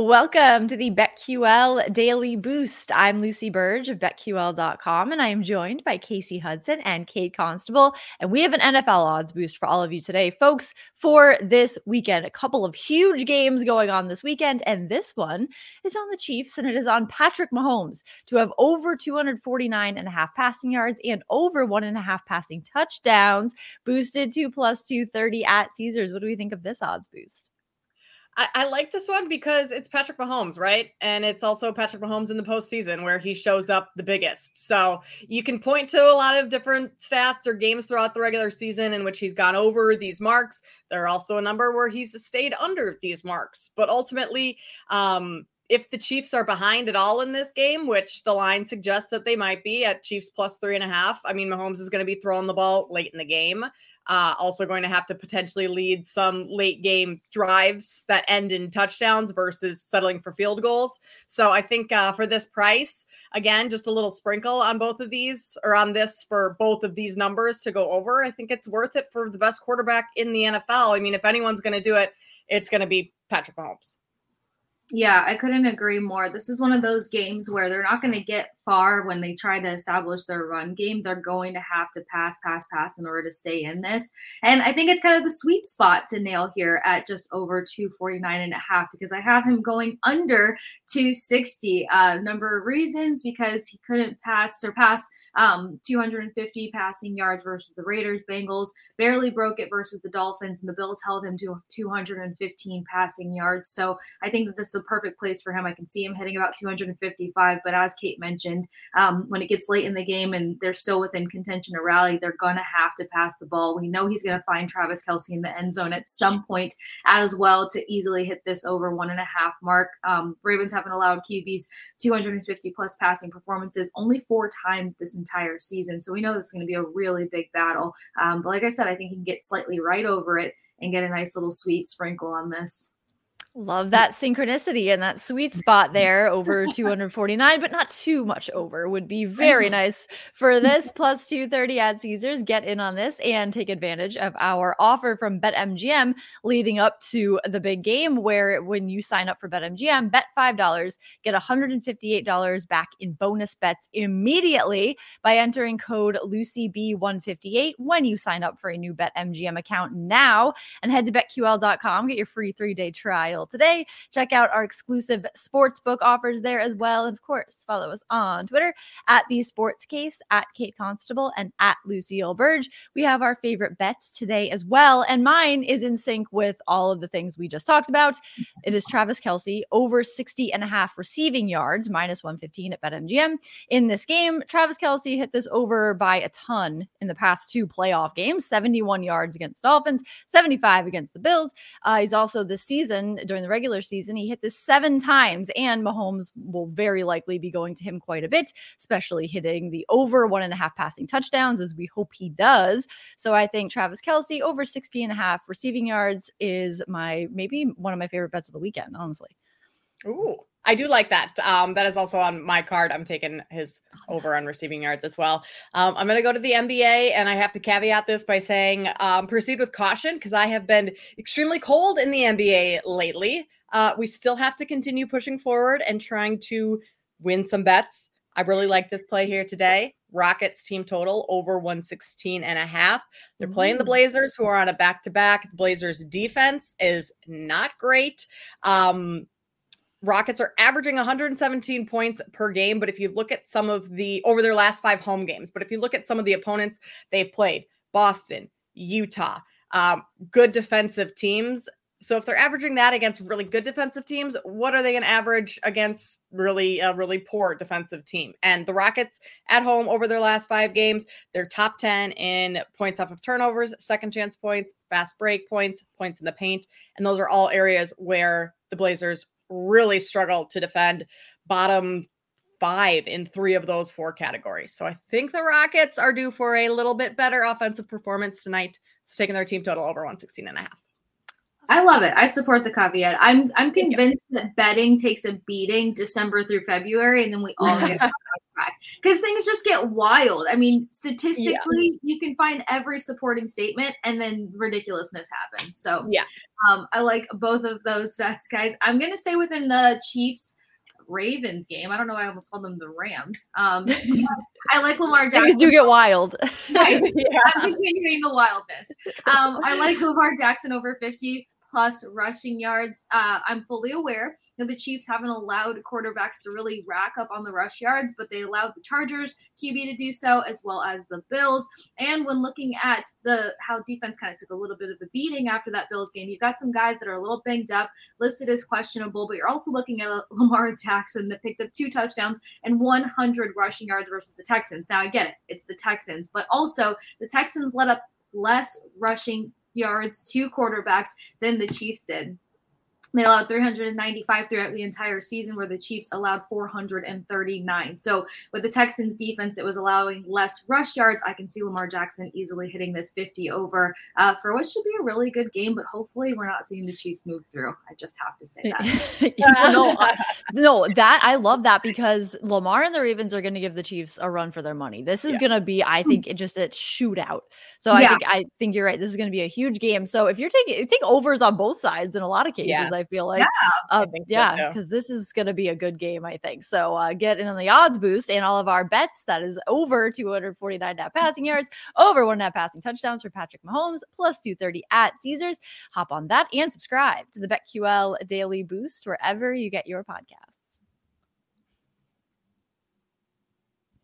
Welcome to the BetQL Daily Boost. I'm Lucy Burge of BetQL.com, and I am joined by Kasey Hudson and Kate Constable. And we have an NFL odds boost for all of you today, folks, for this weekend. A couple of huge games going on this weekend, and this one is on the Chiefs, and it is on Patrick Mahomes to have over 249 and a half passing yards and over one and a half passing touchdowns, boosted to plus 230 at Caesars. What do we think of this odds boost? I, I, like this one because it's Patrick Mahomes, right? And it's also Patrick Mahomes in the postseason where he shows up the biggest. So you can point to a lot of different stats or games throughout the regular season in which he's gone over these marks. There are also a number where he's stayed under these marks. But ultimately, um, if the Chiefs are behind at all in this game, which the line suggests that they might be at Chiefs plus three and a half, I mean, Mahomes is going to be throwing the ball late in the game. Uh, also going to have to potentially lead some late game drives that end in touchdowns versus settling for field goals. So I think uh, for this price, again, just a little sprinkle on both of these or on this for both of these numbers to go over. I think it's worth it for the best quarterback in the NFL. I mean, if anyone's going to do it, it's going to be Patrick Mahomes. Yeah, I couldn't agree more. This is one of those games where they're not going to get far when they try to establish their run game. They're going to have to pass, pass, pass in order to stay in this. And I think it's kind of the sweet spot to nail here at just over 249 and a half because I have him going under 260. Uh, number of reasons because he couldn't pass surpass um, 250 passing yards versus the Raiders. Bengals barely broke it versus the Dolphins, and the Bills held him to 215 passing yards. So I think that this is a perfect place for him. I can see him hitting about 255. But as Kate mentioned, um, when it gets late in the game and they're still within contention to rally, they're going to have to pass the ball. We know he's going to find Travis Kelce in the end zone at some point as well to easily hit this over one and a half mark. Um, Ravens haven't allowed QBs 250 plus passing performances only four times this entire season. So we know this is going to be a really big battle. Um, but like I said, I think he can get slightly right over it and get a nice little sweet sprinkle on this. Love that synchronicity and that sweet spot there over 249, but not too much over would be very nice for this plus 230 at Caesars. Get in on this and take advantage of our offer from BetMGM leading up to the big game, where when you sign up for BetMGM, bet $5, get $158 back in bonus bets immediately by entering code LucyB158 when you sign up for a new BetMGM account now and head to betql.com, get your free three day trial today. Check out our exclusive sports book offers there as well. And of course, follow us on Twitter at the sports case, at Kate Constable, and at Lucille Burge. We have our favorite bets today as well. And mine is in sync with all of the things we just talked about. It is Travis Kelce over 60 and a half receiving yards, minus 115 at BetMGM. In this game, Travis Kelce hit this over by a ton in the past two playoff games 71 yards against Dolphins, 75 against the Bills. Uh, he's also this season during the regular season. He hit this seven times, and Mahomes will very likely be going to him quite a bit, especially hitting the over one and a half passing touchdowns, as we hope he does. So I think Travis Kelce over 60 and a half receiving yards is my maybe one of my favorite bets of the weekend, honestly. Ooh, I do like that. Um, that is also on my card. I'm taking his over on receiving yards as well. Um, I'm going to go to the NBA, and I have to caveat this by saying um, proceed with caution because I have been extremely cold in the NBA lately. uh, we still have to continue pushing forward and trying to win some bets. I really like this play here today. Rockets team total over 116 and a half. They're playing the Blazers, who are on a back to back. Blazers defense is not great. Um, Rockets are averaging 117 points per game, but if you look at some of the over their last five home games, but if you look at some of the opponents they've played, Boston, Utah, um, good defensive teams. So if they're averaging that against really good defensive teams, what are they going to average against really a really poor defensive team? And the Rockets at home over their last five games, they're top 10 in points off of turnovers, second chance points, fast break points, points in the paint, and those are all areas where the Blazers really struggle to defend bottom five in three of those four categories. So I think the Rockets are due for a little bit better offensive performance tonight. So taking their team total over 116 and a half. I love it. I support the caveat. I'm I'm convinced that betting takes a beating December through February, and then we all get back because things just get wild. I mean, statistically, yeah. you can find every supporting statement, and then ridiculousness happens. So yeah, um, I like both of those bets, guys. I'm gonna stay within the Chiefs. Ravens game. I don't know why I almost called them the Rams. Um, I like Lamar Jackson. Things do get wild. yeah. I'm continuing the wildness. Um, I like Lamar Jackson over 50 plus rushing yards. Uh, I'm fully aware that the Chiefs haven't allowed quarterbacks to really rack up on the rush yards, but they allowed the Chargers QB to do so, as well as the Bills. And when looking at the how defense kind of took a little bit of a beating after that Bills game, you've got some guys that are a little banged up, listed as questionable, but you're also looking at Lamar Jackson that picked up two touchdowns and 100 rushing yards versus the Texans. Now I get it, it's the Texans, but also the Texans let up less rushing yards to quarterbacks than the Chiefs did. They allowed 395 throughout the entire season, where the Chiefs allowed 439. So, with the Texans' defense that was allowing less rush yards, I can see Lamar Jackson easily hitting this 50 over uh, for what should be a really good game. But hopefully, we're not seeing the Chiefs move through. I just have to say that. yeah, no, no, that I love that because Lamar and the Ravens are going to give the Chiefs a run for their money. This is yeah. going to be, I think, just a shootout. So yeah. I think I think you're right. This is going to be a huge game. So if you're taking take overs on both sides in a lot of cases. I feel like. Yeah, uh, yeah, because so this is going to be a good game, I think. So uh, get in on the odds boost and all of our bets. That is over 249 net passing yards, over one net passing touchdowns for Patrick Mahomes, plus 230 at Caesars. Hop on that and subscribe to the BetQL Daily Boost wherever you get your podcast.